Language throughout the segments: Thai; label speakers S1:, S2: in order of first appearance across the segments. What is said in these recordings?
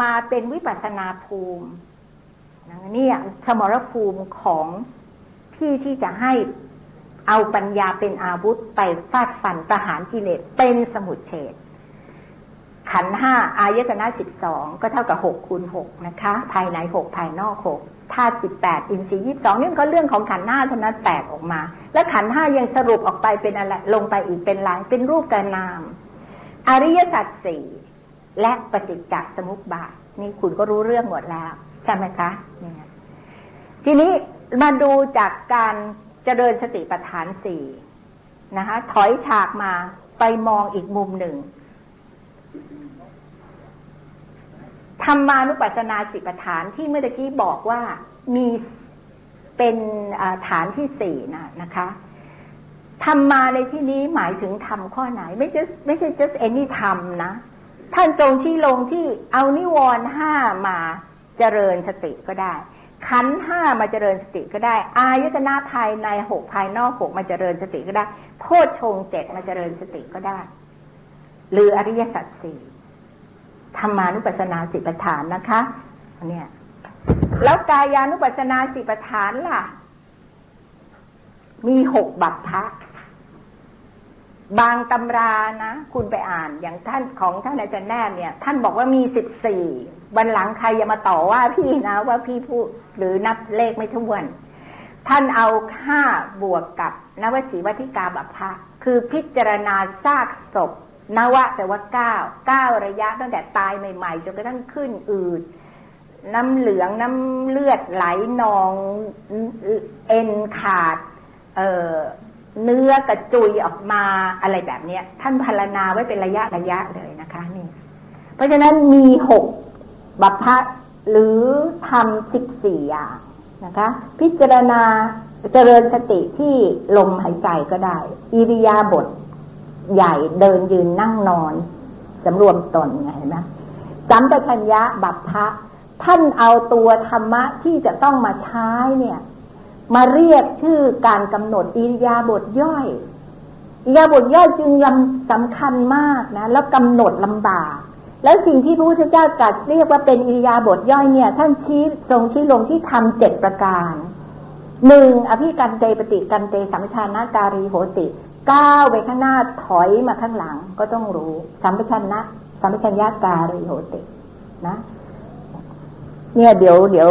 S1: มาเป็นวิปัสนาภูมินี่สมรภูมิของที่ที่จะให้เอาปัญญาเป็นอาวุธไปฟาดฟันประหารกิเลสเป็นสมุทเฉดขันห้าอายตนะสิบสองก็เท่ากับหกคูณหกนะคะ ภายในหกภายนอกหกธาตุสิบแปดอินทรีย์ยี่สองนี่ก็เรื่องของขันห้าเท่านั้นแตกออกมา แล้วขันห้ายังสรุปออกไปเป็นอะไรลงไปอีกเป็นลายเป็นรูปกานาม อริยสัจสี่ และปฏิจจสมุปบาท นี่คุณก็รู้เรื่องหมดแล้ว ใช่ไหมคะนี่ทีนี้มาดูจากการเจริญสติปัฏฐานสี่นะคะ ถอยฉากมาไปมองอีกมุมหนึ่งธรรมานุปัสสนาสิปัฏฐานที่เมื่อกี้บอกว่ามีเป็นฐานที่สี่นะนะคะธรรมาในที่นี้หมายถึงธรรมข้อไหน ไม่ใช่ไม่ใช่ just any ธรรมนะ ท่านทรงที่ลงที่เอานิวรณ์ห้ามาเจริญสติก็ได้ ขันห้ามาเจริญสติก็ได้ อายตนะภายในหกภายนอกหกมาเจริญสติก็ได้ โพชฌงเจ็ดมาเจริญสติก็ได้ หรืออริยสัจสี่ธรรมานุปัสสนาสิปฐานนะคะเนี่ยแล้วกายานุปัสสนาสิปฐานล่ะ มีหกบัพพะ บางตำรานะ คุณไปอ่านอย่างท่านของท่านอาจารย์แน่เนี่ย ท่านบอกว่ามีสิบสี่วันหลังใครอย่ามาต่อว่าพี่นะว่าพี่พูดหรือนับเลขไม่ท้วน ท่านเอาห้าบวกกับนวสีวัติกาบัพพะคือพิจารณาซากศพนวะแต่ว่าเก้าเก้าระยะตั้งแต่ตายใหม่ๆจนกระทั่งขึ้นอืดน้ำเหลืองน้ำเลือดไหลนองเอ็นขาด เอ่อ เนื้อกระจุยออกมาอะไรแบบเนี้ย ท่านพารณาไว้เป็นระยะระยะเลยนะคะนี่ เพราะฉะนั้นมีหกบัพพะหรือทำสิบสี่อย่างนะคะ พิจารณาเจริญสติที่ลมหายใจก็ได้ อิริยาบถใหญ่เดินยืนนั่งนอนสำรวมตนไงเห็นไหมสัมปชัญญะบัพพะท่านเอาตัวธรรมะที่จะต้องมาใช้เนี่ย มาเรียกชื่อการกำหนดอิริยาบถย่อย อิริยาบถย่อยจึงลำสำคัญมากนะ แล้วกำหนดลำบาก แล้วสิ่งที่พระพุทธเจ้าตรัสเรียกว่าเป็นอิริยาบถย่อยเนี่ย ท่านชี้ทรงชี้ลงที่ทำเจ็ดประการหนึ่งอภิกันเตปฏิกันเตสัมชานาการีโหติก้าวไปข้างหน้าถอยมาข้างหลังก็ต้องรู้สัมปชัญญะสัมปชัญญะการิโหตินะ เนี่ยเดี๋ยวเดี๋ยว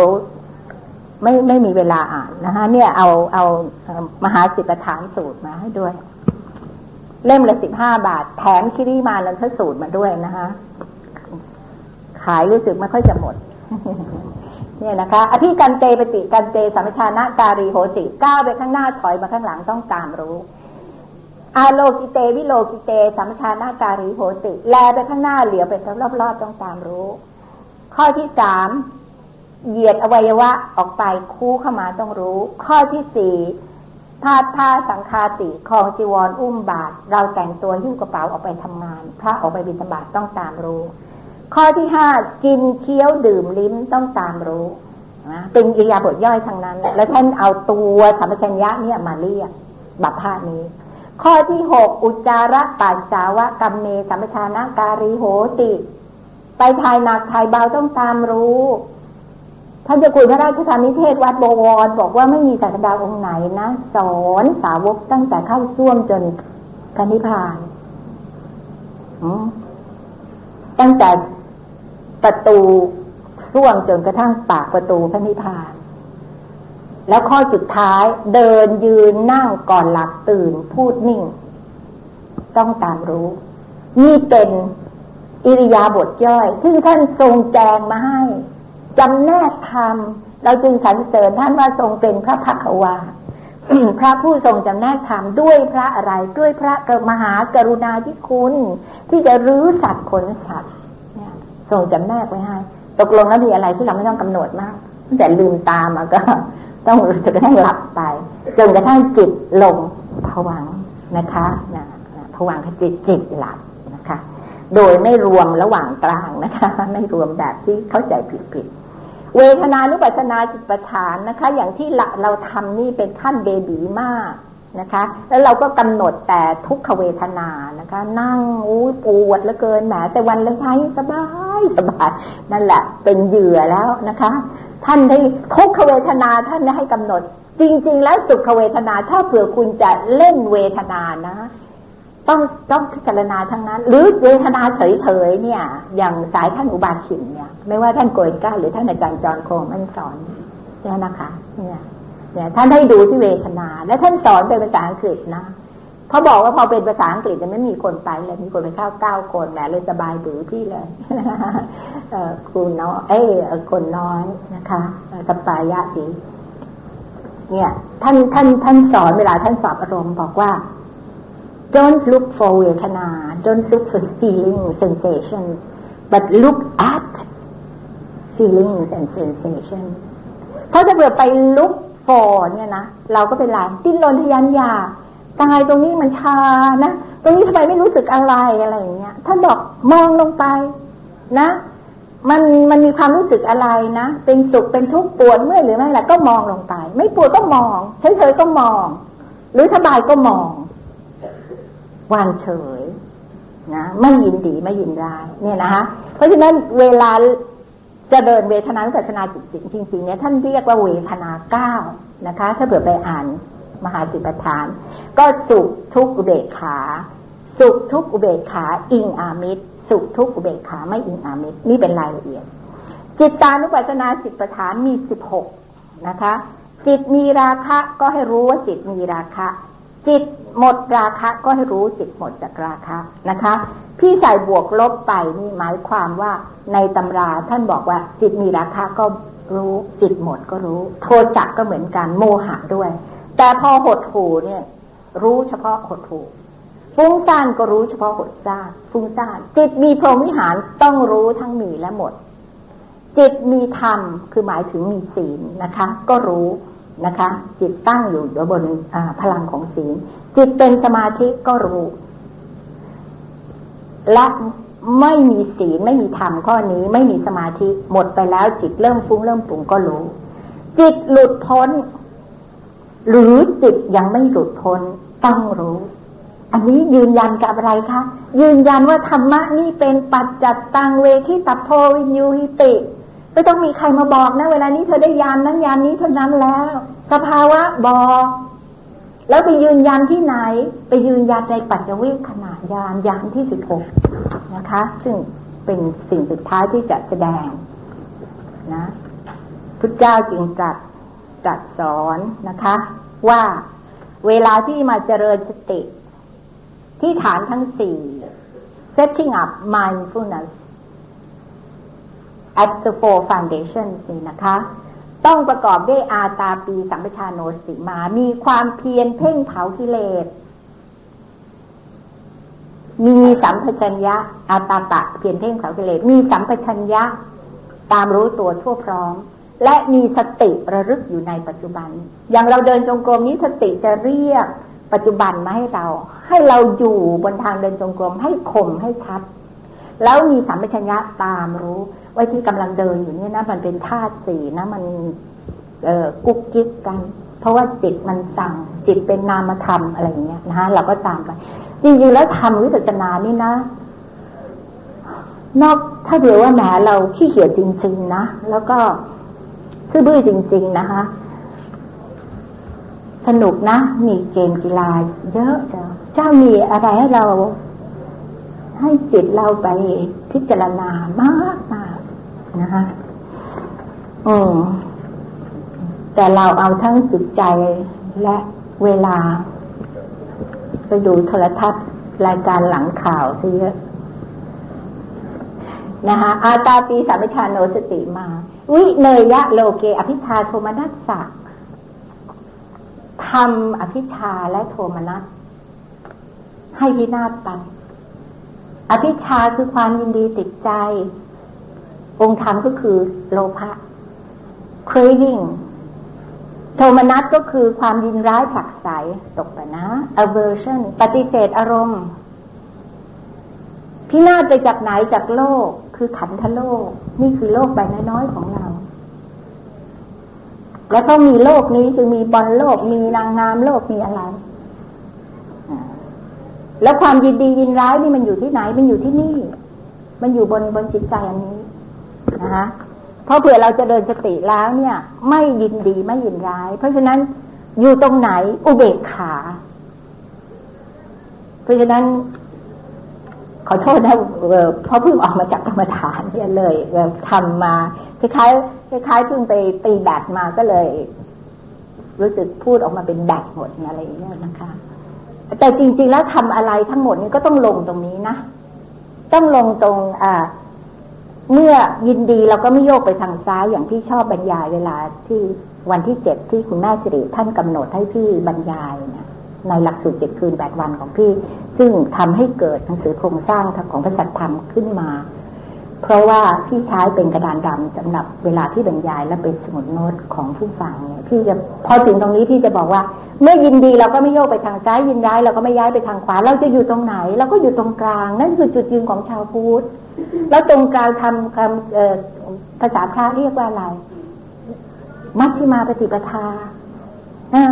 S1: ไม่ไม่มีเวลาอ่านนะคะเนี่ยเอาเอามหาสิบฐานสูตรมาให้ด้วย เล่มละสิบห้าบาท แถมคิริมาลันทสูตรมาด้วยนะคะขายรู้สึกไม่ค่อยจะหมด เนี่ยนะคะอภิกันเตปฏิกันเตสัมชานะการีโหติก้าวไปข้างหน้าถอยมาข้างหลังต้องตามรู้อาโลกิเตวิโลกิเตสัมชานาการีโหติ แลไปข้างหน้าเหลียวไปรอบๆต้องตามรู้ ข้อที่สาม เหยียดอวัยวะออกไปคู่เข้ามาต้องรู้ ข้อที่สี่พาดผ้าสังคาติคองจีวรอุ้มบาท เราแต่งตัวหิ้วกระเป๋าออกไปทำงาน พระออกไปบิณฑบาตต้องตามรู้ ข้อที่ห้ากินเคี้ยวดื่มลิ้มต้องตามรู้นะเป็นอิยาบทย่อยทางนั้น แล้วท่านเอาตัวสัมปชัญญะเนี่ยมาเรียกบัพพานี้ ข้อที่หกอุจาระปัสสาวะกัมเมสัมปชานาการีโหติ ไปทายหนักทายเบาต้องตามรู้ ท่านจะคุยพระราชธรรมนิเทศวัดบวรบอกว่าไม่มีศาสดาองค์ไหนนะสอนสาวกตั้งแต่เข้าส้วมจนกันนิพพานตั้งแต่ประตูส้วมจนกระทั่งปากประตูพระนิพพาน แล้วข้อสุดท้ายเดินยืนนั่งก่อนหลับตื่นพูดนิ่ง ต้องตามรู้ นี่เป็นอิริยาบถย่อยซึ่ท่านทรงแจงมาให้ จำแนกธรรมเราจึงสรรเสริญท่านว่าทรงเป็นพระพักวาพระผู้ทรงจำแนกธรรมด้วยพระอะไรด้วยพระกมหากรุณาธิคุณ ที่จะรื้อสัตว์ขนสัตว์ทรงจำแนกไว้ให้ตกลงแล้วมีอะไรที่เราไม่ต้องกำหนดมากแต่ลืมตามาก็ ต้องจนกระทั่งหลับไปจนกระทั่งจิตลงผวังนะคะนะผวังจิตจิตหลับนะคะ โดยไม่รวมระหว่างกลางนะคะ ไม่รวมแบบที่เข้าใจผิดผิด เวทนานุปัสนาจิตประฐานนะคะ อย่างที่เราทำนี่เป็นขั้นเบบีมากนะคะ แล้วเราก็กำหนดแต่ทุกขเวทนานะคะ นั่งอู้ปวดเหลือเกินแหมแต่วันละไงสบายสบายนั่นแหละ เป็นเหยื่อแล้วนะคะ ท่านได้ทุกขเวทนาท่านได้ให้กำหนด จริง ๆ แล้วสุขเวทนาถ้าเผื่อคุณจะเล่นเวทนานะ ต้องต้องพิจารณาทั้งนั้น หรือเวทนาเฉยๆเนี่ย อย่างสายท่านอุบาสินเนี่ย ไม่ว่าท่านโกยก้าหรือท่านอาจารย์จอนโคมันสอนเนี่ยนะคะ เนี่ย เนี่ย ท่านให้ดูที่เวทนา และท่านสอนเป็นภาษาอังกฤษนะเขาบอกว่าพอเป็นภาษาอังกฤษจะไม่มีคนไปเลยมีคนไปเข้าเก้าคนแหมเลยสบายบือพี่เลยเออคุณน้อยเอ้คนน้อยนะคะสปายะดีเนี่ย ท่านท่านท่านสอนเวลาท่านสอบอารมณ์บอกว่า don't look for เวทนา don't look for feeling sensation but look at feelings and sensation ถ้าจะเบื่อไป look for เนี่ยนะ เราก็เป็นไรดิ้นรนทยานอยากกายตรงนี้มันชานะ ตรงนี้ทำไมไม่รู้สึกอะไรอะไรอย่างเงี้ย ท่านบอกมองลงไปนะ มันมันมีความรู้สึกอะไรนะ เป็นสุขเป็นทุกข์ปวดเมื่อยหรือไม่อะก็มองลงไป ไม่ปวดก็มองเฉยๆก็มอง หรือสบายก็มอง วางเฉยนะไม่ยินดีไม่ยินร้ายเนี่ยนะคะเพราะฉะนั้นเวลาจะเดินเวทนาวิปัสนาจิตจริงๆเนี่ยท่านเรียกว่าเวทนาเก้านะคะ ถ้าเผื่อไปอ่านมหาสิปทาน ก็สุขทุกอุเบกขา สุขทุกอุเบกขา อิงอามิตรสุขทุกอุเบกขาไม่อิงอามิตรนี่เป็นรายละเอียด จิตตานุปัสสนาสิบประธานมีสิบหกนะคะ จิตมีราคะก็ให้รู้ว่าจิตมีราคะ จิตหมดราคะก็ให้รู้จิตหมดจากราคะนะคะ พี่ใส่บวกลบไปนี่หมายความว่าในตำราท่านบอกว่าจิตมีราคะก็รู้จิตหมดก็รู้ โทจักก็เหมือนกันโมหะด้วย แต่พอหดหูเนี่ย รู้เฉพาะหดหูฟุ้งซ่านก็รู้เฉพาะหดซ่านฟุ้งซ่านจิตมีพรหมวิหารต้องรู้ทั้งมีและหมด จิตมีธรรมคือหมายถึงมีศีลนะคะ ก็รู้ นะคะ จิตตั้งอยู่บนพลังของศีล จิตเป็นสมาธิก็รู้ และไม่มีศีลไม่มีธรรมข้อนี้ ไม่มีสมาธิหมดไปแล้วจิตเริ่มฟุ้งเริ่มปุ่งก็รู้ จิตหลุดพ้น หรือจิตยังไม่หลุดพ้นต้องรู้ อันนี้ยืนยันกับอะไรคะยืนยันว่าธรรมะนี่เป็นปัจจัตตังเวทิตัพโพวิญญูหิติ ไม่ต้องมีใครมาบอกนะเวลานี้เธอได้ยานนั้นยานนี้เท่านั้นแล้วสภาวะบอกแล้วไปยืนยันที่ไหน ไปยืนยันในปัจจวิขณะยานยานที่สิบหกนะคะ ซึ่งเป็นสิ่งสุดท้ายที่จะแสดงนะพุทธเจ้าจึงจัดจัดสอนนะคะ ว่าเวลาที่มาเจริญสติ ที่ฐานทั้งสี่ setting up mindfulness at the four foundations นี่นะคะ ต้องประกอบด้วยอาตาปีสัมปชาโนสิมา มีความเพียรเพ่งเผากิเลส มีสัมปชัญญะ อาตาตะเพียรเพ่งเผากิเลส มีสัมปชัญญะ ตามรู้ตัวทั่วพร้อม และมีสติระลึกอยู่ในปัจจุบัน อย่างเราเดินจงกรมนี้สติจะเรียกปัจจุบันมาให้เรา ให้เราอยู่บนทางเดินจงกรมให้คมให้ชัด แล้วมีสัมปชัญญะตามรู้ ไว้ที่กำลังเดินอยู่เนี่ยนะมันเป็นธาตุสีนะมันเออกุ๊กกิ๊กกัน เพราะว่าจิตมันสั่ง จิตเป็นนามธรรมอะไรอย่างเงี้ยนะฮะเราก็ตามไปจริงๆแล้วทำวิปัสสนานี่นะ นอกถ้าเดียวว่าแหมเราขี้เกียจจริง ๆ นะแล้วก็ซื่อบื้อจริง ๆ นะคะ สนุกนะ มีเกมกีฬาเยอะจ้ะเจ้ามีอะไรให้เราให้จิตเราไปพิจารณามากมาก นะคะ อืมแต่เราเอาทั้งจิตใจและเวลา ไปดูโทรทัศน์รายการหลังข่าวซะเยอะนะคะอาตาปีสามิชาโนสติมา วิเนยะโลเก อภิชาโทมนัสสะทำอภิชาและโทมนัสให้พินาศไปอภิชาคือความยินดีติดใจ องค์ธรรมก็คือโลภะ craving โทมนัสก็คือความยินร้ายผักใสตกไปนะ aversion ปฏิเสธอารมณ์ พินาศไปจากไหนจากโลก คือขันธโลก นี่คือโลกใบน้อยๆของเรา แล้วก็มีโลกนี้จึงมีบอลโลก มีนางงามโลกมีอะไร แล้วความยินดียินร้ายนี่มันอยู่ที่ไหน มันอยู่ที่นี่ มันอยู่บนบนจิตใจอันนี้ นะคะเพราะเผื่อเราจะเดินสติแล้วเนี่ย ไม่ยินดีไม่ยินร้าย เพราะฉะนั้นอยู่ตรงไหนอุเบกขา เพราะฉะนั้น ขอโทษนะเพราะเพิ่งออกมาจากกรรมฐานเนี่ยเลยทำมาคล้ายๆคล้ายๆเพิ่งไปตีแบตมาก็เลย รู้สึกพูดออกมาเป็นแบตหมดอะไรอย่างเงี้ยนะคะแต่จริงๆแล้วทำอะไรทั้งหมดนี้ก็ต้องลงตรงนี้นะ ต้องลงตรงอ่า เมื่อยินดีเราก็ไม่โยกไปทางซ้ายอย่างที่ชอบบรรยายเวลาที่วันที่เจ็ดที่คุณแม่สิริท่านกำหนดให้พี่บรรยายนี่ยในหลักสูตรเจ็ดคืนแปดวันของพี่ ซึ่งทำให้เกิดหนังสือโครงสร้างของพระสัทธรรมขึ้นมา เพราะว่าพี่ใช้เป็นกระดานดำสำหรับเวลาที่บรรยายและเป็นสมุดโน้ตของผู้ฟังเนี่ยพี่จะพอถึงตรงนี้พี่จะบอกว่า เมื่อยินดีเราก็ไม่โยกไปทางซ้ายยินร้ายเราก็ไม่ย้ายไปทางขวาเราจะอยู่ตรงไหนเราก็อยู่ตรงกลางนั่นคือจุดยืนของชาวพุทธ แล้วตรงกลางทำคำภาษาพระเรียกว่าอะไรมัชฌิมาปฏิปทา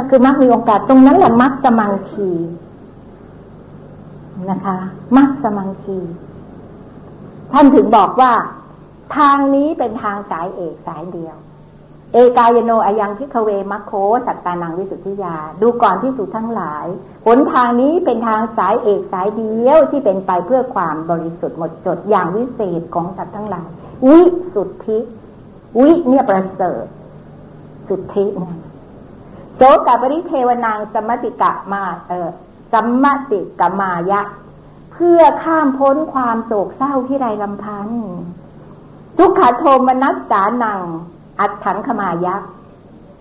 S1: คือมัชมีองค์การตรงนั้นแหละมัชสมังคีนะคะมัชสมังคีท่านถึงบอกว่า ทางนี้เป็นทางสายเอกสายเดียว เอกายโนอายังพิคเวมัคโคสัตตานังวิสุทธิยา ดูก่อนที่สุดทั้งหลาย หนทางนี้เป็นทางสายเอกสายเดียวที่เป็นไปเพื่อความบริสุทธิ์หมดจดอย่างวิเศษของสัตว์ทั้งหลาย วิสุทธิ วิเนี่ยประเสริฐ สุทธิเทโสกับปริเทวนางสมติกะมาเออสัมมติกมายะ เพื่อข้ามพ้นความโศกเศร้าที่ไรลำพันทุกขาโทมนัสสานัง อัดถังขมายักษ์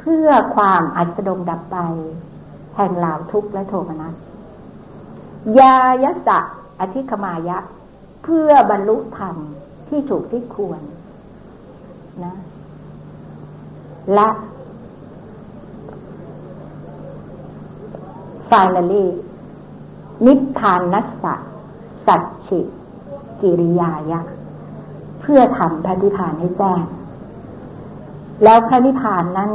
S1: เพื่อความอัศดงดับไป แห่งลาวทุกข์และโทมนัสยายสะอธิขมายักษ์เพื่อบรรลุธรรมที่ถูกที่ควรนะและ finally นิพพานนัสสะสัจฉิกิริยายะ เพื่อทำพระนิพพานให้แจ้ง แล้วพระนิพพานนั่น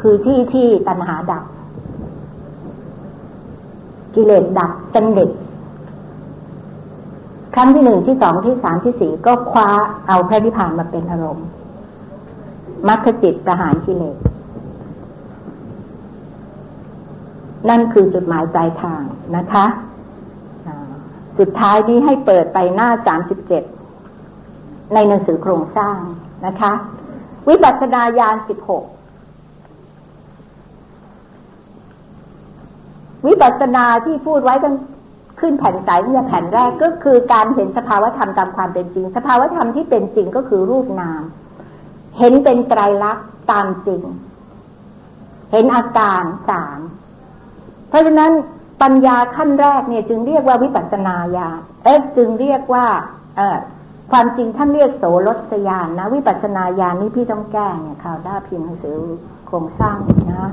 S1: คือที่ที่ตัณหาดับ กิเลสดับสนิทครั้งที่หนึ่งที่สองที่สามที่สี่ก็คว้าเอาพระนิพพานมาเป็นอารมณ์มรรคจิตประหารกิเลสนั่นคือจุดหมายปลายทางนะคะสุดท้ายนี้ให้เปิดไปหน้าสามสิบเจ็ดในหนังสือโครงสร้างนะคะ วิปัสสนาญาณสิบหกวิปัสสนาที่พูดไว้ตั้งขึ้นแผ่นใสเนี่ยแผ่นแรกก็คือการเห็นสภาวธรรมตามความเป็นจริง สภาวธรรมที่เป็นจริงก็คือรูปนาม เห็นเป็นไตรลักษณ์ตามจริง เห็นอาการสามเพราะฉะนั้นปัญญาขั้นแรกเนี่ยจึงเรียกว่าวิปัสสนาญาณเอ๊ะจึงเรียกว่าเออ ความจริงท่านเรียกโสรสยานนะ วิปัสนาญาณนี่พี่ต้องแก้เนี่ยข่าวด้าพิมพ์หนังสือโครงสร้างนะ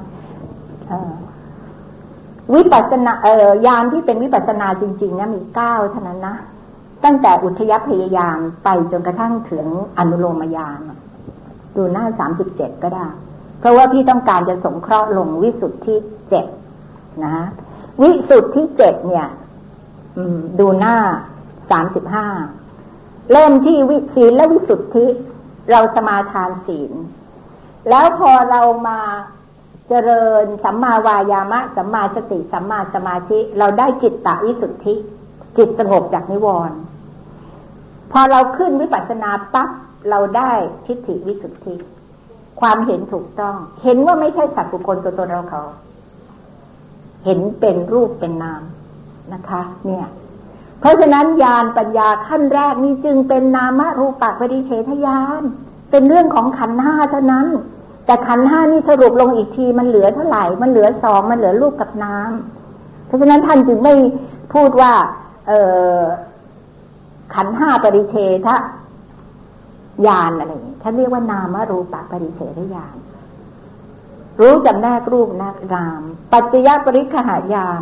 S1: วิปัสนาเอ่อยานที่เป็นวิปัสนาจริง ๆ นะมีเก้าเท่านั้นนะตั้งแต่อุทยพยายามไปจนกระทั่งถึงอนุโลมยานดูหน้าสามสิบเจ็ดก็ได้ เพราะว่าพี่ต้องการจะสงเคราะห์ลงวิสุทธิเจ็ดนะวิสุทธิเจ็ดเนี่ยดูหน้าสามสิบห้า เริ่มที่วิศีลและวิสุทธิ เราสมาทานศีล แล้วพอเรามาเจริญสัมมาวายามะ สัมมาสติสัมมาสมาธิ เราได้จิตตะวิสุทธิ จิตสงบจากนิวรณ์พอเราขึ้นวิปัสสนาปั๊บเราได้ทิฏฐิวิสุทธิ ความเห็นถูกต้อง เห็นว่าไม่ใช่สัตว์บุคคลตัวตนเราเขา เห็นเป็นรูปเป็นนามนะคะ เนี่ย เพราะฉะนั้นญาณปัญญาขั้นแรกนี้จึงเป็นนามรูปปริเฉทญาณเป็นเรื่องของขันห้าเท่านั้น แต่ขันห้านี่สรุปลงอีกทีมันเหลือเท่าไหร่มันเหลือสองมันเหลือรูปกับน้ำเพราะฉะนั้นท่านจึงไม่พูดว่า เออขันห้าปริเฉทญาณอะไรท่านเรียกว่านามรูปปริเฉทญาณรู้จำแนกรูปนามปัจจยปริคหายาน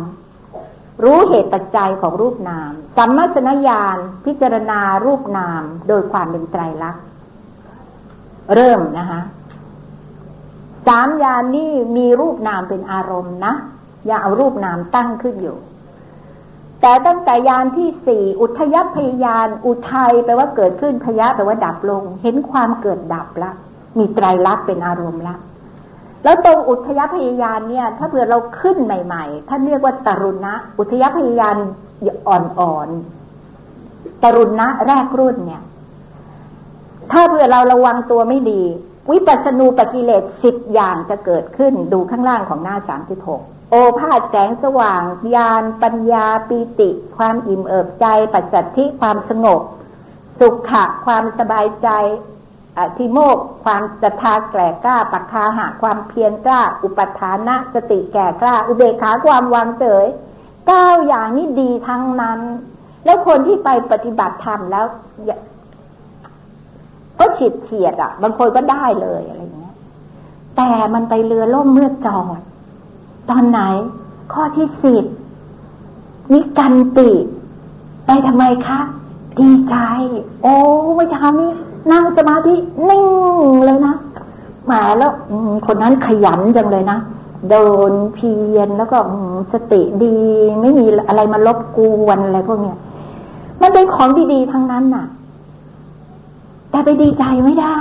S1: รู้เหตุปัจจัยของรูปนาม สัมมาสนญาณพิจารณารูปนาม โดยความเป็นไตรลักษณ์เริ่มนะคะสามญาณนี่มีรูปนามเป็นอารมณ์นะอย่าเอารูปนามตั้งขึ้นอยู่ แต่ต่ตั้งแต่ยานที่สี่อุทยพยานอุทัยแปลว่าเกิดขึ้นพยะแปลว่าดับลง เห็นความเกิดดับละ มีไตรลักษณ์เป็นอารมณ์ละ แล้วตรงอุทยพยายานเนี่ย ถ้าเผื่อเราขึ้นใหม่ๆท่านเรียกว่าตรุณะ อุทยพยายานอ่อนๆตรุณะแรกรุ่นเนี่ย ถ้าเผื่อเราระวังตัวไม่ดี วิปัสสนูปกิเลสสิบอย่างจะเกิดขึ้นดูข้างล่างของหน้าสามสิบหกโอภาสแสงสว่างญาณปัญญาปีติ ความอิ่มเอิบใจ ปัจจัตทิความสงบ สุขะความสบายใจ อธิโมกความศรัทธาแก่กล้าปักคาหะความเพียรกล้า อุปทานะสติแก่กล้า อุเบกขาความวางเฉยเก้าอย่างนี้ดีทั้งนั้น แล้วคนที่ไปปฏิบัติธรรมแล้วก็ฉีดเฉียดอะ บางคนก็ได้เลยอะไรอย่างเงี้ย แต่มันไปเรือล่มเมื่อจอด ตอนไหน ข้อที่สิบนิกันติ ไปทำไมคะ ดีใจ โอ้เมื่อเช้านี้ นั่งสมาธินิ่งเลยนะหมาแล้วคนนั้นขยันจังเลยนะเดินเพียรแล้วก็สติดี ไม่มีอะไรมาลบกวนอะไรพวกเนี้ยมันเป็นของดีๆทั้งนั้นน่ะ แต่ไปดีใจไม่ได้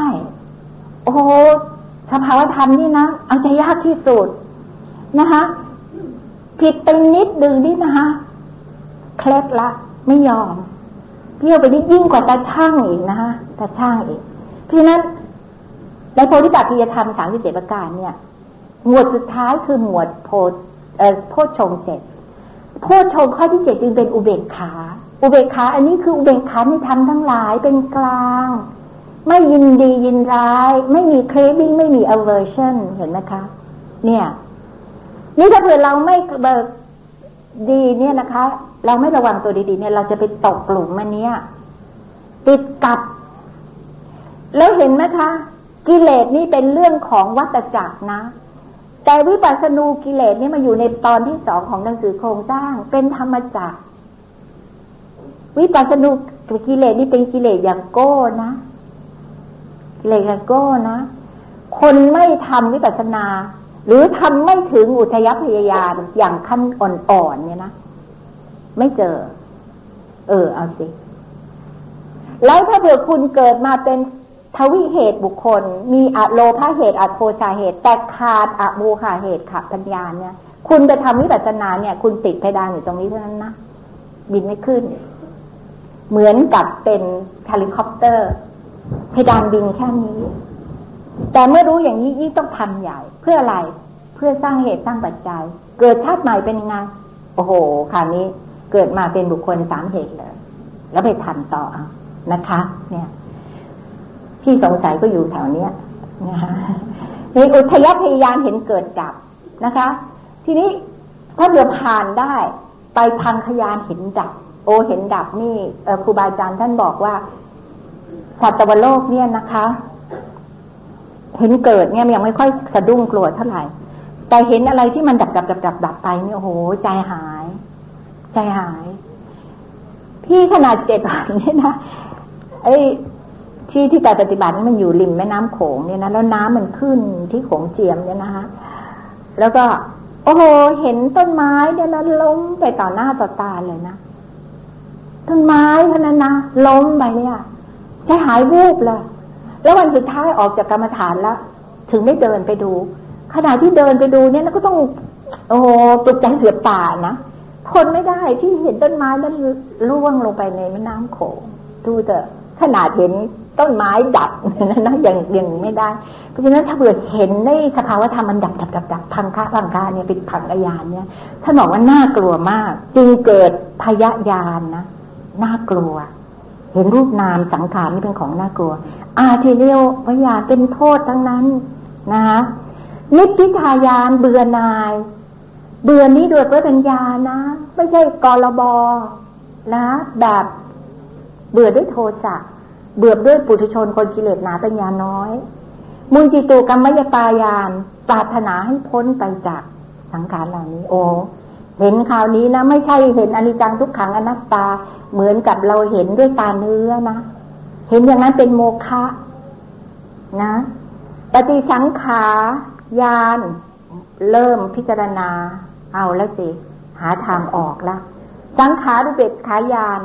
S1: โอ้สภาวธรรมนี่นะเอาใจยากที่สุดนะคะผิดไปนิดดึงนี่นะคะเคล็ดละ ไม่ยอมเพี่ยวไปนิดยิ่งกว่าตาช่างอีกนะคะ ตาช่างเอีกพี่นั้นในโพธิปัจจยธรรมสามสิบเจ็ดประการเนี่ย หมวดสุดท้ายคือหมวดโพเอ่อโพชงเจ็ดโพชงข้อที่เจ็ดจึงเป็นอุเบกขา อุเบกขา อันนี้คืออุเบกขาในธรรมทั้งหลายเป็นกลาง ไม่ยินดียินร้าย ไม่มีเครดิ้งไม่มี aversion เห็นไหมคะ เนี่ย นี่ถ้าเผื่อเราไม่เบิกดีเนี่ยนะคะ เราไม่ระวังตัวดีๆเนี่ย เราจะไปตกกลุ่มมันเนี้ยติดกับ แล้วเห็นไหมคะ กิเลสนี่เป็นเรื่องของวัตจักรนะ แต่วิปัสสนูกิเลสนี่มาอยู่ในตอนที่สองของหนังสือโครงสร้าง เป็นธรรมจักรวิปัสสนูกิเลสนี่เป็นกิเลสอย่างโก้นะกิเลสอย่างโก้นะ คนไม่ทำวิปัสสนา หรือทำไม่ถึงอุทยพยายามอย่างขั้นอ่อนๆเนี่ยนะไม่เจอ เออเอาสิแล้วถ้าเผื่อคุณเกิดมาเป็น ทวิเหตุบุคคล มีอโลภาเหตุอโทชาเหตุ แต่ขาดอโมคาเหตุขาดปัญญาเนี่ย คุณไปทำวิปัสสนาเนี่ย คุณติดเพดานอยู่ตรงนี้เท่านั้นนะบินไม่ขึ้น เหมือนกับเป็นเฮลิคอปเตอร์ เพดานบินแค่นี้ แต่เมื่อรู้อย่างนี้ยิ่งต้องทำใหญ่ เพื่ออะไรเพื่อสร้างเหตุสร้างปัจจัย เกิดชาติใหม่เป็นยังไงโอ้โหคราวนี้เกิดมาเป็นบุคคลสามเหตุเลย แล้วไปทำต่อนะคะ เนี่ย ที่สงสัยก็อยู่แถวเนี้ยนะคะในอุทยัพพยญาณเห็นเกิดดับนะคะ ทีนี้ถ้าเผื่อผ่านได้ไปพังขยานเห็นดับ โอเห็นดับนี่ครูบาอาจารย์ท่านบอกว่าสัตวโลกเนี่ยนะคะ เห็นเกิดเนี่ยยังไม่ค่อยสะดุ้งกลัวเท่าไหร่ แต่เห็นอะไรที่มันดับดับดับดับดับไปเนี่ยโอ้โหใจหาย ใจหาย พี่ขนาดเจ็ดวันนี่นะไอ้ ที่ที่แต่ปฏิบัตินี่มันอยู่ริมแม่น้ำโขงเนี่ยนะแล้วน้ำมันขึ้นที่โขงเจียมเนี่ยนะคะ แล้วก็ โอ้โหเห็นต้นไม้เนี่ยนะล้มไปต่อหน้าต่อตาเลยนะต้นไม้เท่านั้นนะล้มไปเนี่ยใจหายวูบเลยแล้ววันสุดท้ายออกจากกรรมฐานแล้วถึงได้เดินไปดู ขณะที่เดินไปดูเนี่ยก็ต้อง โอ้โหตกใจเสือป่านะทนไม่ได้ที่เห็นต้นไม้นั้นร่วงลงไปในแม่น้ำโขงดูเถอะขนาดเห็น ต้นไม้ดับนะอยังยังไม่ได้ เพราะฉะนั้นถ้าเบื่อเห็นในสภาวธรรมมันดับดับดับดับพังค่าพังค่าเนี่ยเป็นผังอายานเนี่ยท่านบอกว่าน่ากลัวมาก จึงเกิดพยายานนะน่ากลัว เห็นรูปนามสังขารนี่เป็นของน่ากลัว อาทีเรียวพยาเป็นโทษทั้งนั้นนะคะนิพพิทายานเบื่อนาย เบื่อนี้ด้วยปัญญานะ ไม่ใช่กรบอนะ แบบเบื่อด้วยโทสะ เบื่อด้วยปุถุชนคนกิเลสหนาปัญญาน้อย มุนจิตูกรรมยตายานปรารถนาให้พ้นไปจากสังขารเหล่านี้ โอ้เห็นข่าวนี้นะ ไม่ใช่เห็นอนิจจังทุกขังอนัตตา เหมือนกับเราเห็นด้วยตาเนื้อนะ เห็นอย่างนั้นเป็นโมฆะนะ ปฏิสังขายานเริ่มพิจารณา เอาแล้วสิ หาทางออกละสังขารุเบกขายาน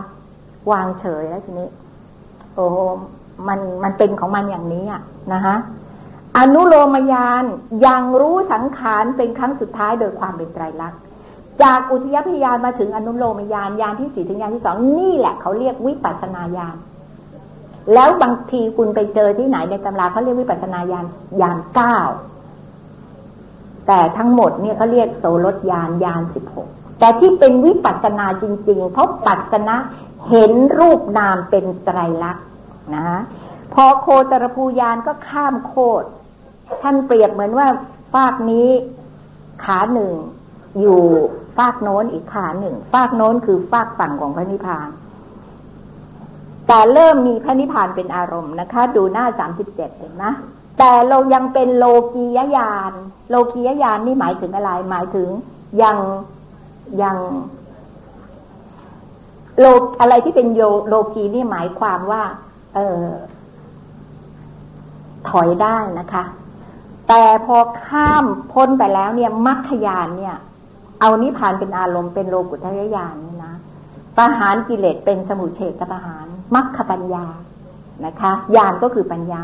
S1: วางเฉยแล้วทีนี้ โอ้มันมันเป็นของมันอย่างนี้อะนะฮะอนุโลมยานยังรู้สังขารเป็นครั้งสุดท้ายโดยความเป็นไตรลักษณ์จากอุทยพยานมาถึงอนุโลมยานยานที่สี่ถึงยานที่สองนี่แหละเขาเรียกวิปัสนาญาณแล้วบางทีคุณไปเจอที่ไหนในตำราเขาเรียกวิปัสนาญาณยานเก้าแต่ทั้งหมดเนี่ยเขาเรียกโสรถยานยานสิบหกแต่ที่เป็นวิปัสนาจริง ๆ เพราะปัสนะ เห็นรูปนามเป็นไตรลักษณ์นะพอโคตรภูยานก็ข้ามโคตรท่านเปรียบเหมือนว่าฟากนี้ขาหนึ่ง อยู่ฟากโน้นอีกขาหนึ่งฟากโน้นคือฟากฝั่งของพระนิพพาน แต่เริ่มมีพระนิพพานเป็นอารมณ์นะคะ ดูหน้าสามสิบเจ็ดเห็นไหมแต่เรายังเป็นโลกียญาณโลกียญาณนี่หมายถึงอะไร หมายถึงยังยัง โลอะไรที่เป็นโยโลกีนี่หมายความว่า เออถอยได้นะคะ แต่พอข้ามพ้นไปแล้วเนี่ยมัคคยานเนี่ย เอานิพานเป็นอารมณ์เป็นโลกุตระยานนี่นะประหารกิเลสเป็นสมุเฉตประหารมัคคปัญญานะคะญาณก็คือปัญญา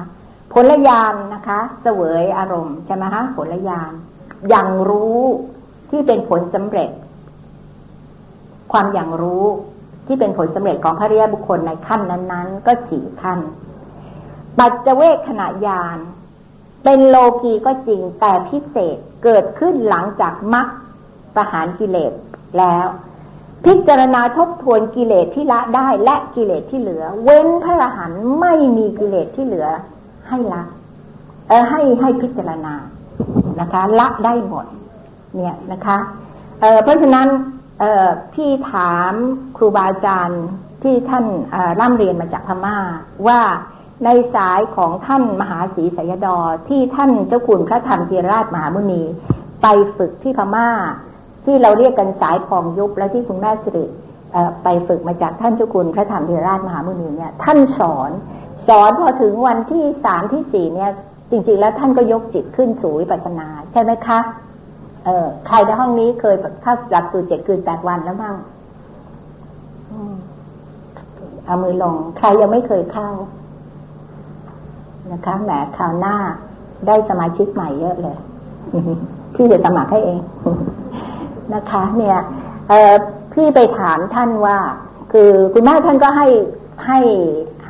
S1: ผลญาณนะคะ เสวยอารมณ์ใช่ไหมฮะผลญาณอย่างรู้ที่เป็นผลสำเร็จ ความอย่างรู้ ที่เป็นผลสำเร็จของพระริยบุคคลในขั้นนั้นๆ ก็สี่ขั้น ปัจเจเวกขณะยานเป็นโลกีก็จริงแต่พิเศษเกิดขึ้นหลังจากมรรคประหารกิเลสแล้ว พิจารณาทบทวนกิเลสที่ละได้และกิเลสที่เหลือ เว้นพระอรหันต์ไม่มีกิเลสที่เหลือ ให้ละเออให้ให้พิจารณานะคะ ละได้หมด เนี่ยนะคะ เออเพราะฉะนั้น พี่ถามครูบาอาจารย์ที่ท่านร่ำเรียนมาจากพม่า ว่าในสายของท่านมหาศรีสยดอที่ท่านเจ้าคุณพระธรรมเจราชมหามุนี ไปฝึกที่พม่า ที่เราเรียกกันสายพองยุบและที่คุณแม่สิริไปฝึกมาจากท่านเจ้าคุณพระธรรมเจราชมหามุนีเนี่ยท่านสอน สอนพอถึงวันที่สามที่สี่เนี่ยจริงๆแล้วท่านก็ยกจิตขึ้นสู่วิปัสสนาใช่ไหมคะ เออ ใครในห้องนี้เคยเข้าหลักสูตรเจ็ดคืนแปดวันแล้วบ้างเอามือลง ใครยังไม่เคยเข้า นะคะแหมคราวหน้าได้สมาชิกใหม่เยอะเลยพี่จะสมัครให้เองนะคะ เนี่ย เออพี่ไปถามท่านว่า คือคุณแม่ท่านก็ให้ให้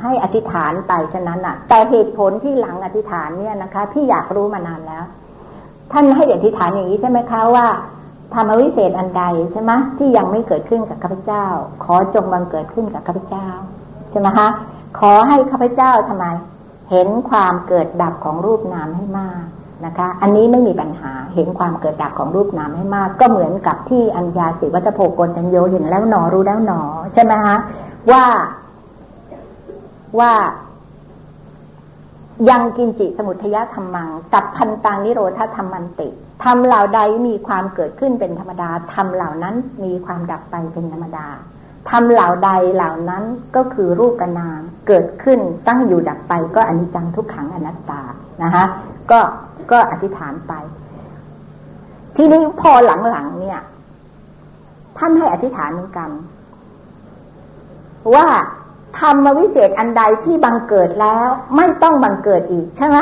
S1: ให้อธิษฐานไปฉะนั้นอะ แต่เหตุผลที่หลังอธิษฐานเนี่ยนะคะ พี่อยากรู้มานานแล้ว ท่านให้อธิษฐานอย่างนี้ใช่ไหมคะว่าธรรมวิเศษอันใดใช่ไหมที่ยังไม่เกิดขึ้นกับข้าพเจ้า ขอจงบังเกิดขึ้นกับข้าพเจ้าใช่ไหมคะขอให้ข้าพเจ้าทำไม เห็นความเกิดดับของรูปนามให้มากนะคะ อันนี้ไม่มีปัญหาเห็นความเกิดดับของรูปนามให้มาก ก็เหมือนกับที่อัญญาสิวัตโพกนจันโยเห็นแล้วหนอรู้แล้วหนอใช่ไหมฮะว่าว่า ยังกินจิสมุทยธรรมัง กับพันตังนิโรธธรรมันติทำเหล่าใดมีความเกิดขึ้นเป็นธรรมดาทำเหล่านั้นมีความดับไปเป็นธรรมดาทำเหล่าใดเหล่านั้นก็คือรูปกนามเกิดขึ้นตั้งอยู่ดับไปก็อนิจจังทุกขังอนัตตานะคะก็ก็อธิษฐานไป ทีนี้พอหลังๆเนี่ย ท่านให้อธิษฐานเหมือนกัน ว่า ธรรมวิเศษอันใดที่บังเกิดแล้วไม่ต้องบังเกิดอีกใช่ไหม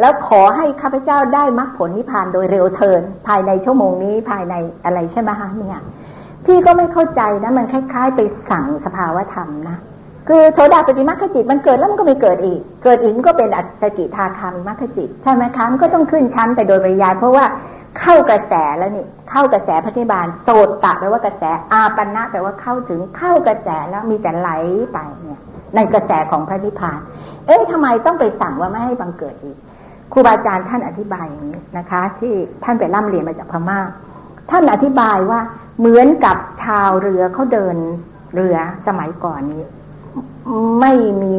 S1: แล้วขอให้ข้าพเจ้าได้มรรคผลนิพพานโดยเร็วเทิน ภายในชั่วโมงนี้ภายในอะไรใช่ไหมฮะเนี่ยพี่ก็ไม่เข้าใจนะมันคล้ายๆ ไปสั่งสภาวธรรมนะคือโสดาปฏิมาขจิตมันเกิดแล้วมันก็ไม่เกิดอีก เกิดอีกก็เป็นอัตติทาคามิมัคจิตใช่ไหมคะมันก็ต้องขึ้นชั้นไปโดยปริยายเพราะว่า เข้ากระแสแล้วนี่ เข้ากระแสพระนิบาลโสดตะแปลว่ากระแสอาปันะแปลว่าเข้าถึงเข้ากระแสแล้วมีแต่ไหลไปเนี่ย ในกระแสของพระนิพพาน เอ๊ะทำไมต้องไปสั่งว่าไม่ให้บังเกิดอีกครูบาอาจารย์ท่านอธิบายอย่างนี้นะคะ ที่ท่านไปร่ำเรียนมาจากพม่า ท่านอธิบายว่าเหมือนกับชาวเรือเขาเดินเรือสมัยก่อนนี้ ไม่มี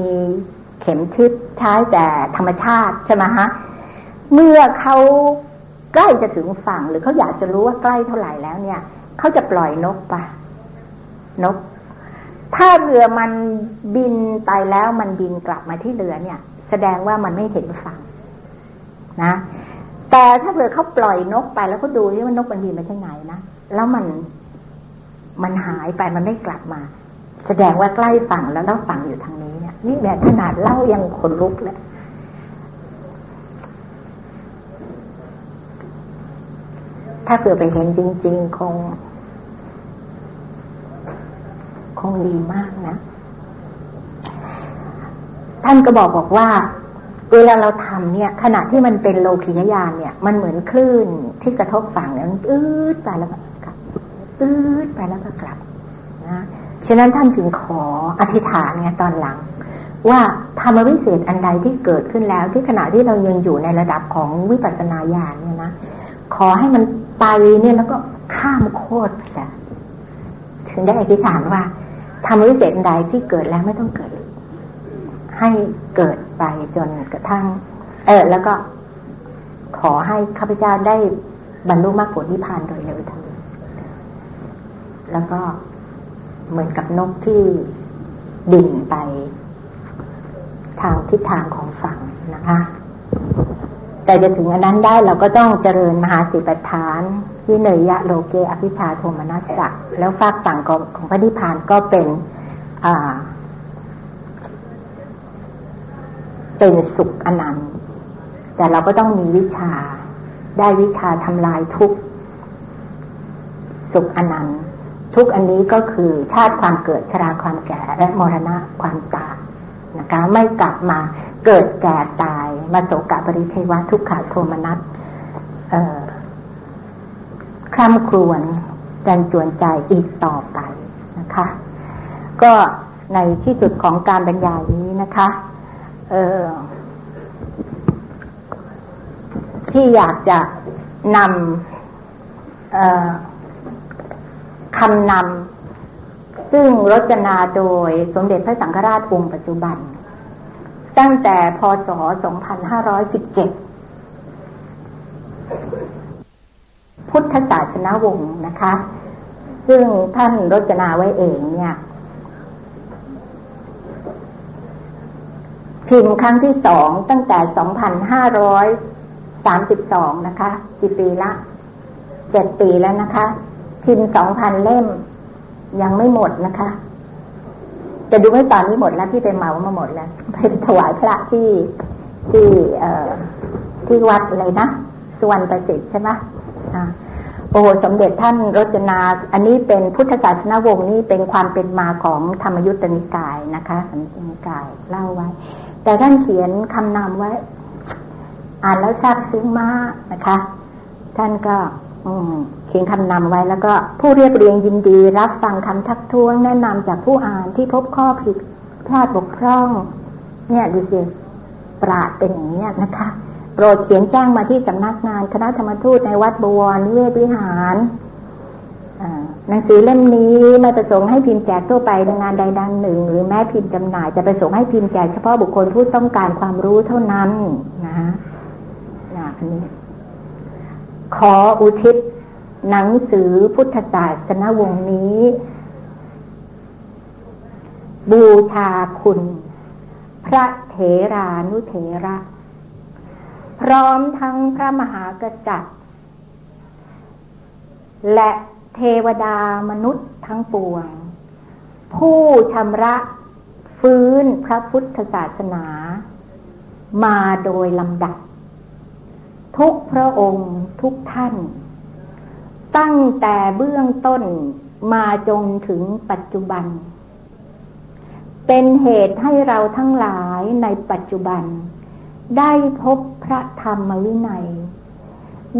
S1: เข็มทิศใช้แต่ธรรมชาติใช่ไหมฮะเมื่อเขา ใกล้จะถึงฝั่งหรือเขาอยากจะรู้ว่าใกล้เท่าไหร่แล้วเนี่ยเขาจะปล่อยนกปะนก ถ้าเรือมันบินไปแล้วมันบินกลับมาที่เรือเนี่ย แสดงว่ามันไม่เห็นฝั่งนะ แต่ถ้าเผื่อเขาปล่อยนกไปแล้วเขาดูว่านกมันบินไปที่ไหนนะแล้วมันมันหายไปมันไม่กลับมา แสดงว่าใกล้ฝั่งแล้วแล้วฝั่งอยู่ทางนี้เนี่ยนี่แบบขนาดเล่ายังขนลุกเลย ถ้าเกิดไปเห็นจริง ๆ คง คงดีมากนะ ท่านก็บอกบอกว่า เวลาเราทำเนี่ย ขณะที่มันเป็นโลคิยญาณเนี่ย มันเหมือนคลื่นที่กระทบฝั่งเนี่ยมันอืดไปแล้วก็กลับอืดไปแล้วก็กลับนะฉะนั้นท่านจึงขออธิษฐานเนี่ยตอนหลัง ว่าธรรมวิเศษอันใดที่เกิดขึ้นแล้วที่ขณะที่เรายังอยู่ในระดับของวิปัสสนาญาณเนี่ยนะ ขอให้มันไปเนี่ยแล้วก็ข้ามโคตรไปล้วถึงได้อธิษฐานว่าทำวิเศษใดที่เกิดแล้วไม่ต้องเกิด ให้เกิดไปจนกระทั่ง เออ แล้วก็ ขอให้ข้าพเจ้าได้บรรลุมรรคผลนิพพานโดยเร็วทันแล้วก็เหมือนกับนกที่ดิ่งไป ทางทิศทางของฝั่งนะคะ แต่จะถึงอันนั้นได้เราก็ต้องเจริญมหาสิปฐานที่เนยยะโลเกอภิชาโทมนัสสะแล้วฝากฝั่งของของพระนิพพานก็เป็นอ่าเป็นสุขอนันต์แต่เราก็ต้องมีวิชา ได้วิชาทำลายทุกสุขอนันต์ทุกอันนี้ก็คือชาติความเกิดชราความแก่และมรณะความตายนะคะ ไม่กลับมา เกิดแก่ตายมาโศกบริเทวะทุกขาโทมนัสคร่ำครวญกันจวนใจอีกต่อไปนะคะ ก็ในที่สุดของการบรรยายนี้นะคะที่อยากจะนำคำนำซึ่งรจนาโดยสมเด็จพระสังฆราชองค์ปัจจุบัน ตั้งแต่พศ 2517 พุทธศาสนาวงศ์นะคะ ซึ่งท่านรจนาไว้เองเนี่ยพิมพ์ครั้งที่สองตั้งแต่ 2,532 นะคะกี่ปีละเจ็ดปีแล้วนะคะ พิมพ์สองพันเล่ม ยังไม่หมดนะคะ จะดูไม่ตอนนี้หมดแล้วที่ไปเมามาหมดแล้วไปถวายพระที่ที่เออที่วัดอะไรนะสุวรรณประสิทธิ์ใช่ไหมอ่าโอ้สมเด็จท่านรจนา อันนี้เป็นพุทธศาสนาวงศ์นี่เป็นความเป็นมาของธรรมยุตตนิกายนะคะธรรมยุตตนิกายเล่าไว้ แต่ท่านเขียนคำนำไว้ อ่านแล้วทราบซึ้งมากนะคะ ท่านก็ อืม ขียนคำนำไว้แล้วก็ผู้เรียบเรียงยินดี รับฟังคำทักท้วงแนะนำจากผู้อ่านที่พบข้อผิดพลาดบกพร่อง เนี่ยดูสิปราดเป็นอย่างนี้นะคะ โปรดเขียนแจ้งมาที่สำนักงานคณะธรรมทูตในวัดบวรนิเวศวิหารหนังสือเล่มนี้ไม่ประสงค์ให้พิมพ์แจกทั่วไปในงานใดดังหนึ่ง หรือแม้พิมพ์จำหน่ายจะประสงค์ให้พิมพ์แจกเฉพาะบุคคลผู้ต้องการความรู้เท่านั้นนะฮะอันนี้ขออุทิศ หนังสือพุทธศาสนวงศ์นี้ บูชาคุณ พระเถรานุเถระ พร้อมทั้งพระมหากษัตริย์ และเทวดามนุษย์ทั้งปวง ผู้ชำระฟื้นพระพุทธศาสนา มาโดยลำดับ ทุกพระองค์ทุกท่าน ตั้งแต่เบื้องต้นมาจนถึงปัจจุบัน เป็นเหตุให้เราทั้งหลายในปัจจุบัน ได้พบพระธรรมวินัย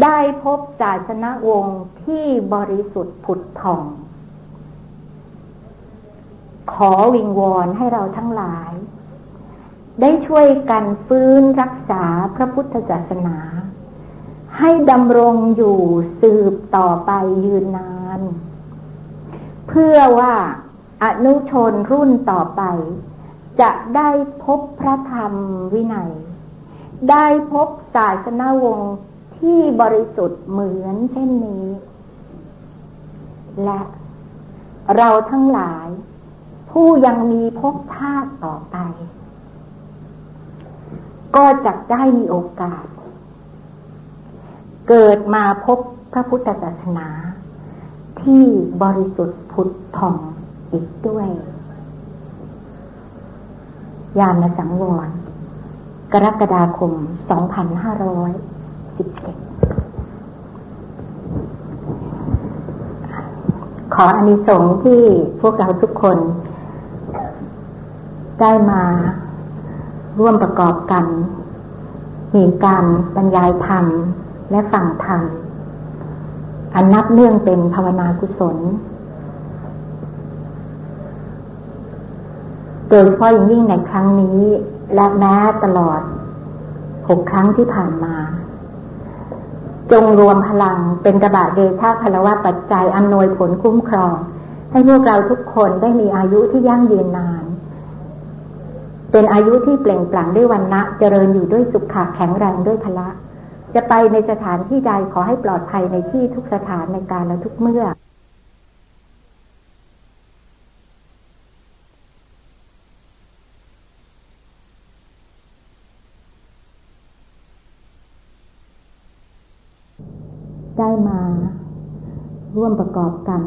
S1: ได้พบศาสนวงศ์ที่บริสุทธิ์ผุดผ่อง ขอวิงวอนให้เราทั้งหลาย ได้ช่วยกันฟื้นรักษาพระพุทธศาสนา ให้ดำรงอยู่สืบต่อไปยืนนาน เพื่อว่าอนุชนรุ่นต่อไป จะได้พบพระธรรมวินัย ได้พบศาสนาวงศ์ที่บริสุทธิ์เหมือนเช่นนี้ และเราทั้งหลาย ผู้ยังมีพบชาติต่อไป ก็จะได้มีโอกาส เกิดมาพบพระพุทธศาสนา ที่บริสุทธิ์ผุดผ่องอีกด้วย ยานสังวร กรกฎาคม 2517 ขออานิสงส์ที่พวกเราทุกคน ได้มาร่วมประกอบกัน มีการบรรยายธรรม และฟังธรรมอันนับเนื่องเป็นภาวนากุศล โดยเฉพาะอย่างยิ่งในครั้งนี้ และแม้ตลอดหกครั้งที่ผ่านมา จงรวมพลังเป็นกระบะเดชาพลวะปัจจัยอำนวยผลคุ้มครอง ให้พวกเราทุกคนได้มีอายุที่ยั่งยืนนาน เป็นอายุที่เปล่งปลั่งด้วยวันนะเจริญอยู่ด้วยสุขะแข็งแรงด้วยพละ จะไปในสถานที่ใดขอให้ปลอดภัยในที่ทุกสถานในการและทุกเมื่อได้มาร่วมประกอบกัน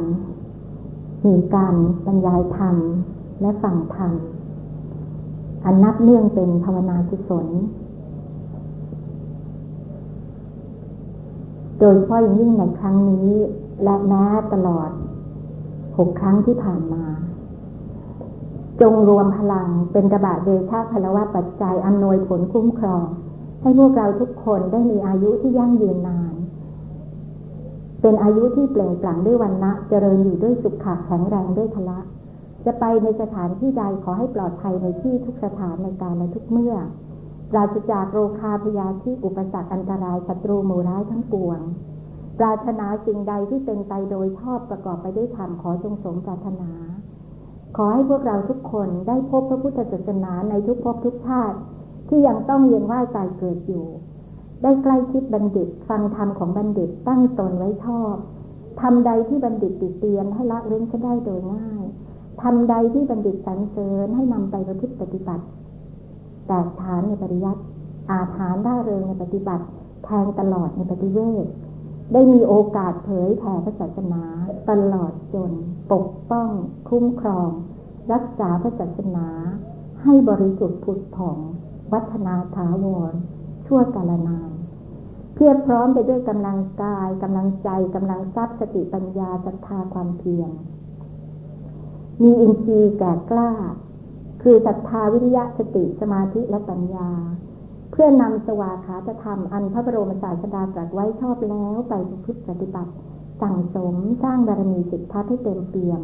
S1: มีการบรรยายธรรมและฟังธรรม อันนับเนื่องเป็นภาวนากุศล โดยเฉพาะอย่างยิ่งในครั้งนี้ และแม้ตลอดหกครั้งที่ผ่านมา จงรวมพลังเป็นกระบะเดชาพลวะปัจจัยอำนวยผลคุ้มครอง ให้พวกเราทุกคนได้มีอายุที่ยั่งยืนนาน เป็นอายุที่เปล่งปลั่งด้วยวันนะเจริญอยู่ด้วยสุขะแข็งแรงด้วยพละจะไปในสถานที่ใดขอให้ปลอดภัยในที่ทุกสถานในการและทุกเมื่อ ราศจากโรคาพยาธิอุปสรรคอันตรายศัตรูหมู่ร้ายทั้งปวง ปรารถนาสิ่งใดที่เป็นไปโดยชอบประกอบไปด้วยธรรมขอจงสมปรารถนา ขอให้พวกเราทุกคนได้พบพระพุทธศาสนาในทุกภพทุกชาติ ที่ยังต้องเวียนว่ายตายเกิดอยู่ ได้ใกล้ชิดบัณฑิตฟังธรรมของบัณฑิตตั้งตนไว้ชอบทำใดที่บัณฑิตติเตียนให้ละเว้นก็ได้โดยง่ายทำใดที่บัณฑิตสรรเสริญให้นำไปประพฤติปฏิบัติ แตกฐานในปริยัติอาฐานได้เริงในปฏิบัติ แทงตลอดในปฏิเวทได้มีโอกาสเผยแผ่พระศาสนา ตลอดจน ปกป้อง คุ้มครอง รักษาพระศาสนา ให้บริสุทธิ์ผุดผ่อง วัฒนาถาวร ชั่วกาลนาน เพียบพร้อมไปด้วยกำลังกายกำลังใจกำลังทรัพย์สติปัญญาศรัทธาความเพียรมีอินทรีย์แก่กล้า คือศรัทธาวิริยะสติสมาธิและปัญญา เพื่อนำสวาขาธรรมอันพระบรมศาสดาตรัสไว้ชอบแล้วไปประพฤติปฏิบัติ สั่งสมสร้างบารมีจิตทัศน์ให้เต็มเปี่ยม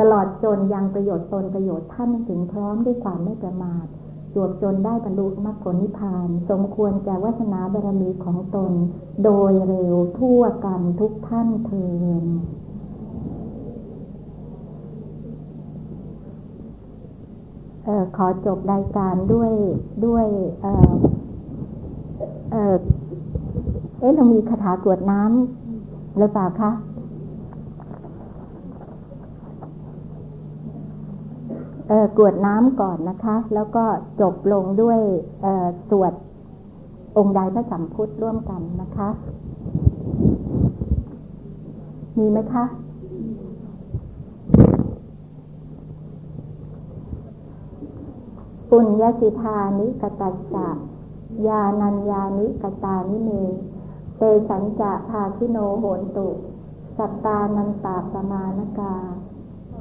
S1: ตลอดจนยังประโยชน์ตนประโยชน์ท่านถึงพร้อมด้วยความไม่ประมาทจวบจนได้บรรลุมรรคผลนิพพาน สมควรแก่วาสนาบารมีของตน โดยเร็วทั่วกันทุกท่านเทินเออขอจบรายการด้วยด้วยเออเออเอ๊ะเรามีคาถากวดน้ำหรือเปล่าคะเออกวดน้ำก่อนนะคะ แล้วก็จบลงด้วยเออสวดองค์ใดพระสัมพุทธร่วมกันนะคะ มีไหมคะ ปุญญสิธานิกตัสสะยานัญญานิกตานิเมเตสัญจะภาคิโนโหนตุ สัตตานันตาประมาณกา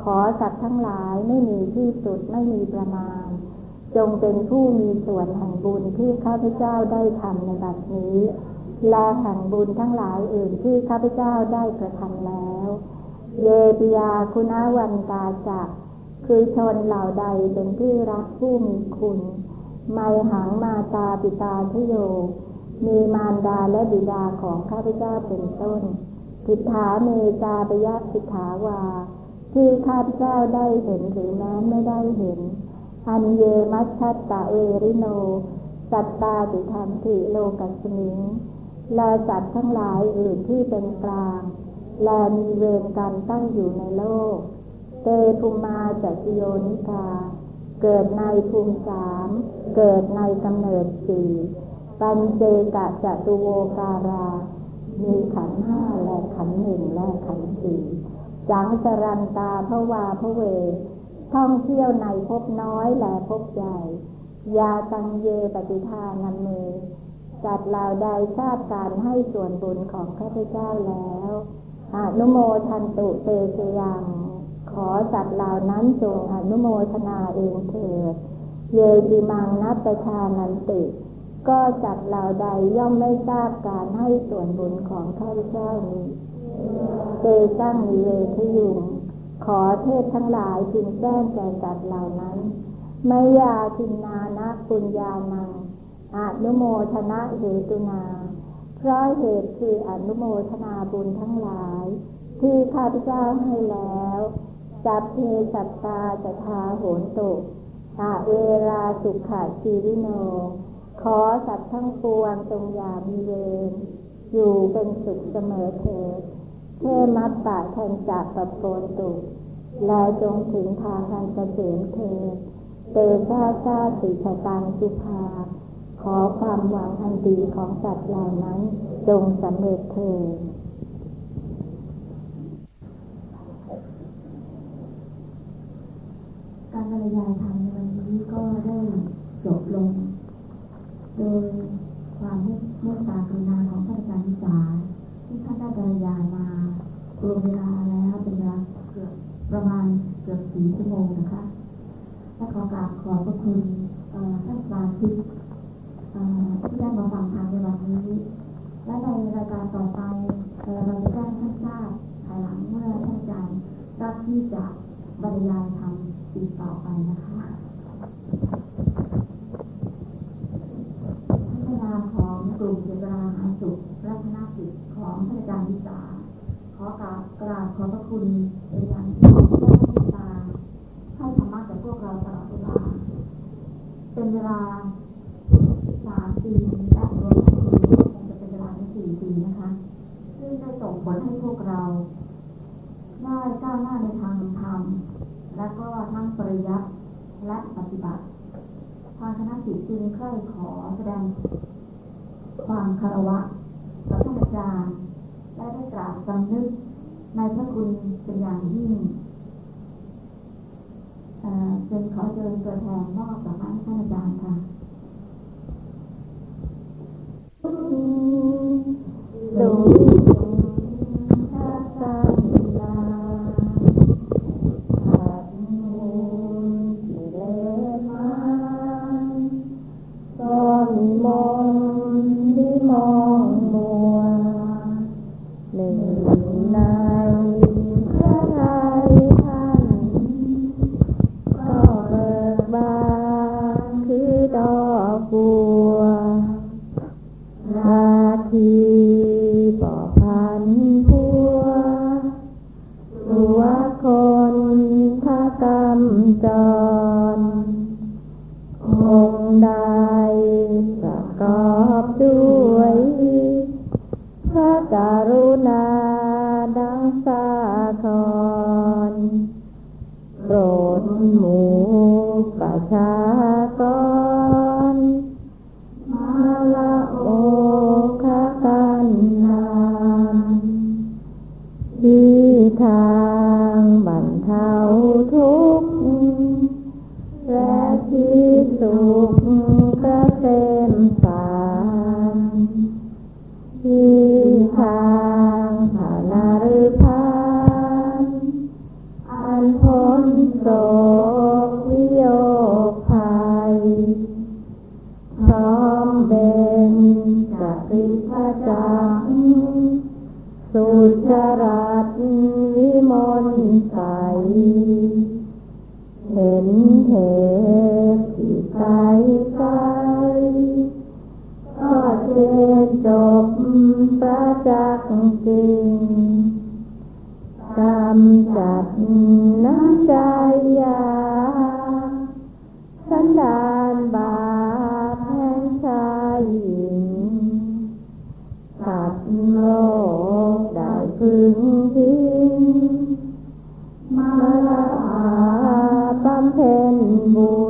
S1: ขอสัตว์ทั้งหลายไม่มีที่สุดไม่มีประมาณ จงเป็นผู้มีส่วนแห่งบุญที่ข้าพเจ้าได้ทำในบัดนี้ และแห่งบุญทั้งหลายอื่นที่ข้าพเจ้าได้กระทำแล้ว เยปิยาคุณาวันตาจะ คือชนเหล่าใดเป็นที่รักผู้มีคุณ ไมหังมาตาปิตาทโย มีมารดาและบิดาของข้าพเจ้าเป็นต้นกิถาเมจาปยะสิกขาวา ที่ข้าพเจ้าได้เห็นหรือแม้ไม่ได้เห็น อันเยมัชชัตตะเวริโน สัตตาติธรรมติโลกัสมิงและสัตว์ทั้งหลายอื่นที่เป็นกลาง และมีเวรกันตั้งอยู่ในโลก เตภูมาจัตโยนิกา เกิดในภูมิสาม เกิดในกำเนิดสี่ปัญเจกะจตุโวการา มีขันห้าและขันหนึ่งและขันสี่จังสรันตาพระวาพระเว ท่องเที่ยวในพบน้อยและพบใหญ่ ยาตังเยปฏิทานันเมจัดเหล่าใดทราบการให้ส่วนบุญของข้าพเจ้าแล้วอนุโมทันตุเตเสยัง ขอจัดเหล่านั้นจงอนุโมทนาเองเถิด เยติมังนัตชานันติ ก็จัดเหล่าใดย่อมไม่ทราบการให้ส่วนบุญของข้าพเจ้านี้เตจังมีเวทยุง ขอเทพทั้งหลายจึงแจ้งแก่จัดเหล่านั้นไม่ยาทินานะปุญญานังอนุโมทนาเหตุนา เพราะเหตุคืออนุโมทนาบุญทั้งหลาย ที่ข้าพเจ้าให้แล้ว จับเพสัตตาจะทาโหนตุอาเวลาสุขะชีวิโน ขอสัตว์ทั้งปวงจงอย่ามีเวรอยู่เป็นสุขเสมอเถิดเทมัตตะแทนจากปโปนตุและจงถึงทางอันเกษมเถิดเตชาชาสิชตังสุภา ขอความหวังอันดีของสัตว์เหล่านั้นจงสำเร็จเถิด
S2: กา รบรรยายธรรมในวันนี้ก็ได้จบลง โดยความเมตตากรุณาของท่านอาจารย์วิสาที่ท่านได้บรรยายมารวมเวลาแล้วเป็นเวลาเกือบประมาณเกือบสี่ชั่วโมงนะคะและขอกราบขอบพระคุณท่านสมาชิกที่ได้มาฟังธรรมในวันนี้ และในรายการต่อไปเราจะแจ้งท่านทราบภายหลังเมื่อท่านอาจารย์รับที่จะบรรยายธรรม อีต่อไปนะคะในนาของกลุ่มเจริญอาสุขและคณะกิจของท่านอาจารย์วิสาขอกราบกราบขอบพระคุณเป็นอย่างที่ได้ติดตามให้ธรรมะกับพวกเราตลอดเวลา เป็นเวลาสามปีและรวมทั้งปีคงจะเป็นเวลาสี่ปีนะคะ ซึ่งได้ส่งผลให้พวกเราได้ก้าวหน้าในทางธรรม และก็ทั้งปริยัติและปฏิบัติ ทางคณะสิทธิ์จึงใคร่ขอแสดงความคารวะต่อท่านอาจารย์และได้กราบสำนึกในพระคุณเป็นอย่างยิ่งจึงขอเชิญตัวแทนมอบต่อท่านอาจารย์ค่ะ
S1: รักรา